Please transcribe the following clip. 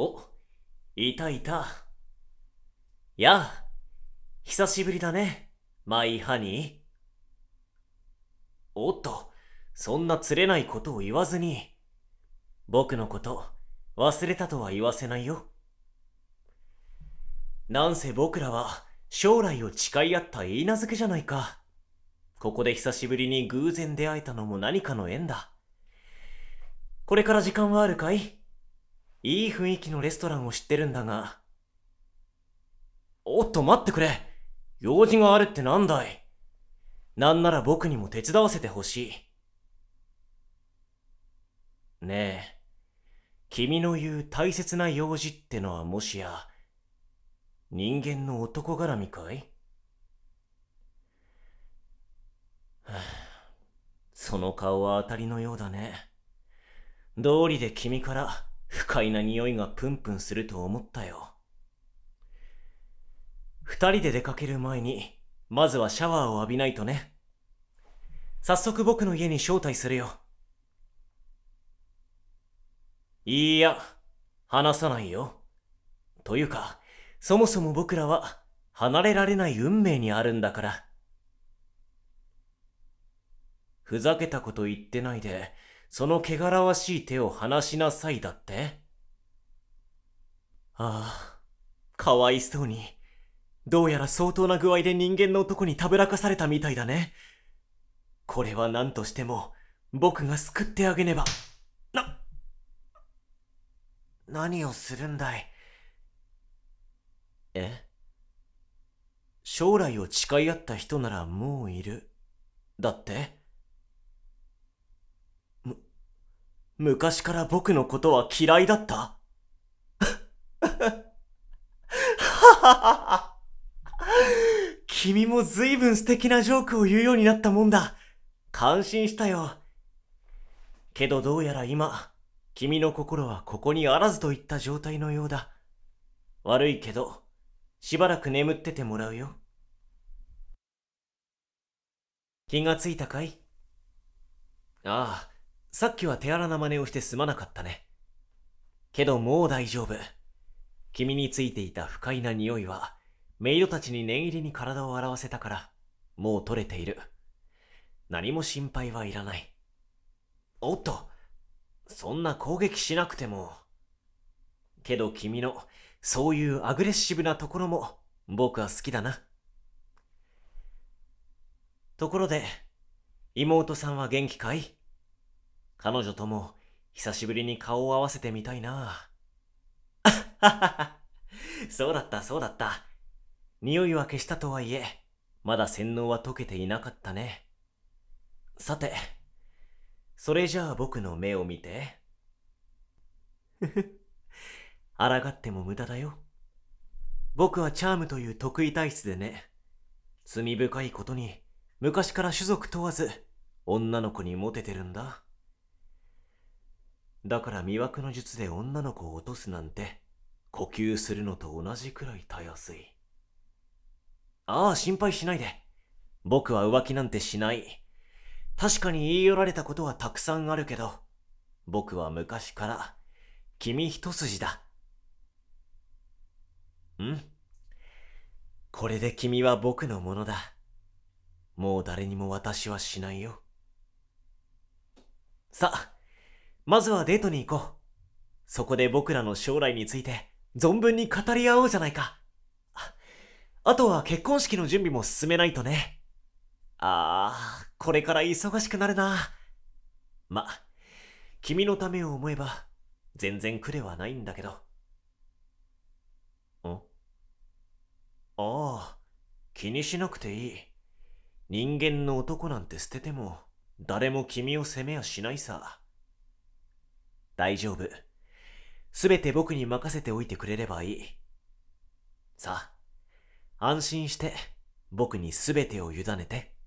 お、いたいた。やあ、久しぶりだね、マイハニー。おっと、そんな釣れないことを言わずに、僕のこと忘れたとは言わせないよ。なんせ僕らは将来を誓い合った言い名付けじゃないか。ここで久しぶりに偶然出会えたのも何かの縁だ。これから時間はあるかい？いい雰囲気のレストランを知ってるんだが。おっと待ってくれ用事があるってなんだいなんなら僕にも手伝わせてほしい。ねえ、君の言う大切な用事ってのはもしや、人間の男絡みかい、はあ、その顔は当たりのようだね。道理で君から不快な匂いがプンプンすると思ったよ。二人で出かける前に、まずはシャワーを浴びないとね。早速僕の家に招待するよ。いいや、話さないよ。というか、そもそも僕らは離れられない運命にあるんだから。ふざけたこと言ってないで、その汚らわしい手を離しなさいだってああ、かわいそうに。どうやら相当な具合で人間の男にたぶらかされたみたいだね。これは何としても、僕が救ってあげねば。な、何をするんだい？え？将来を誓い合った人ならもういる。だって？昔から僕のことは嫌いだった？ははは君も随分素敵なジョークを言うようになったもんだ。感心したよ。けどどうやら今、君の心はここにあらずといった状態のようだ。悪いけど、しばらく眠っててもらうよ。気がついたかい？ああ、さっきは手荒な真似をしてすまなかったね。けどもう大丈夫。君についていた不快な匂いは、メイドたちに念入りに体を洗わせたから、もう取れている。何も心配はいらない。おっと、そんな攻撃しなくても。けど君の、そういうアグレッシブなところも、僕は好きだな。ところで、妹さんは元気かい？彼女とも久しぶりに顔を合わせてみたいな。あははは。そうだったそうだった。匂いは消したとはいえ、まだ洗脳は解けていなかったね。さて、それじゃあ僕の目を見て。ふふ。抗っても無駄だよ。僕はチャームという得意体質でね。罪深いことに、昔から種族問わず、女の子にモテてるんだ。だから魅惑の術で女の子を落とすなんて、呼吸するのと同じくらいたやすい。ああ、心配しないで。僕は浮気なんてしない。確かに言い寄られたことはたくさんあるけど、僕は昔から、君一筋だ。ん？これで君は僕のものだ。もう誰にも私はしないよ。さあ、まずはデートに行こう。そこで僕らの将来について存分に語り合おうじゃないか。あとは結婚式の準備も進めないとね。ああ、これから忙しくなるな。ま、君のためを思えば全然苦ではないんだけど。ん？ああ、気にしなくていい。人間の男なんて捨てても誰も君を責めやしないさ。大丈夫。すべて僕に任せておいてくれればいい。さあ、安心して僕にすべてを委ねて。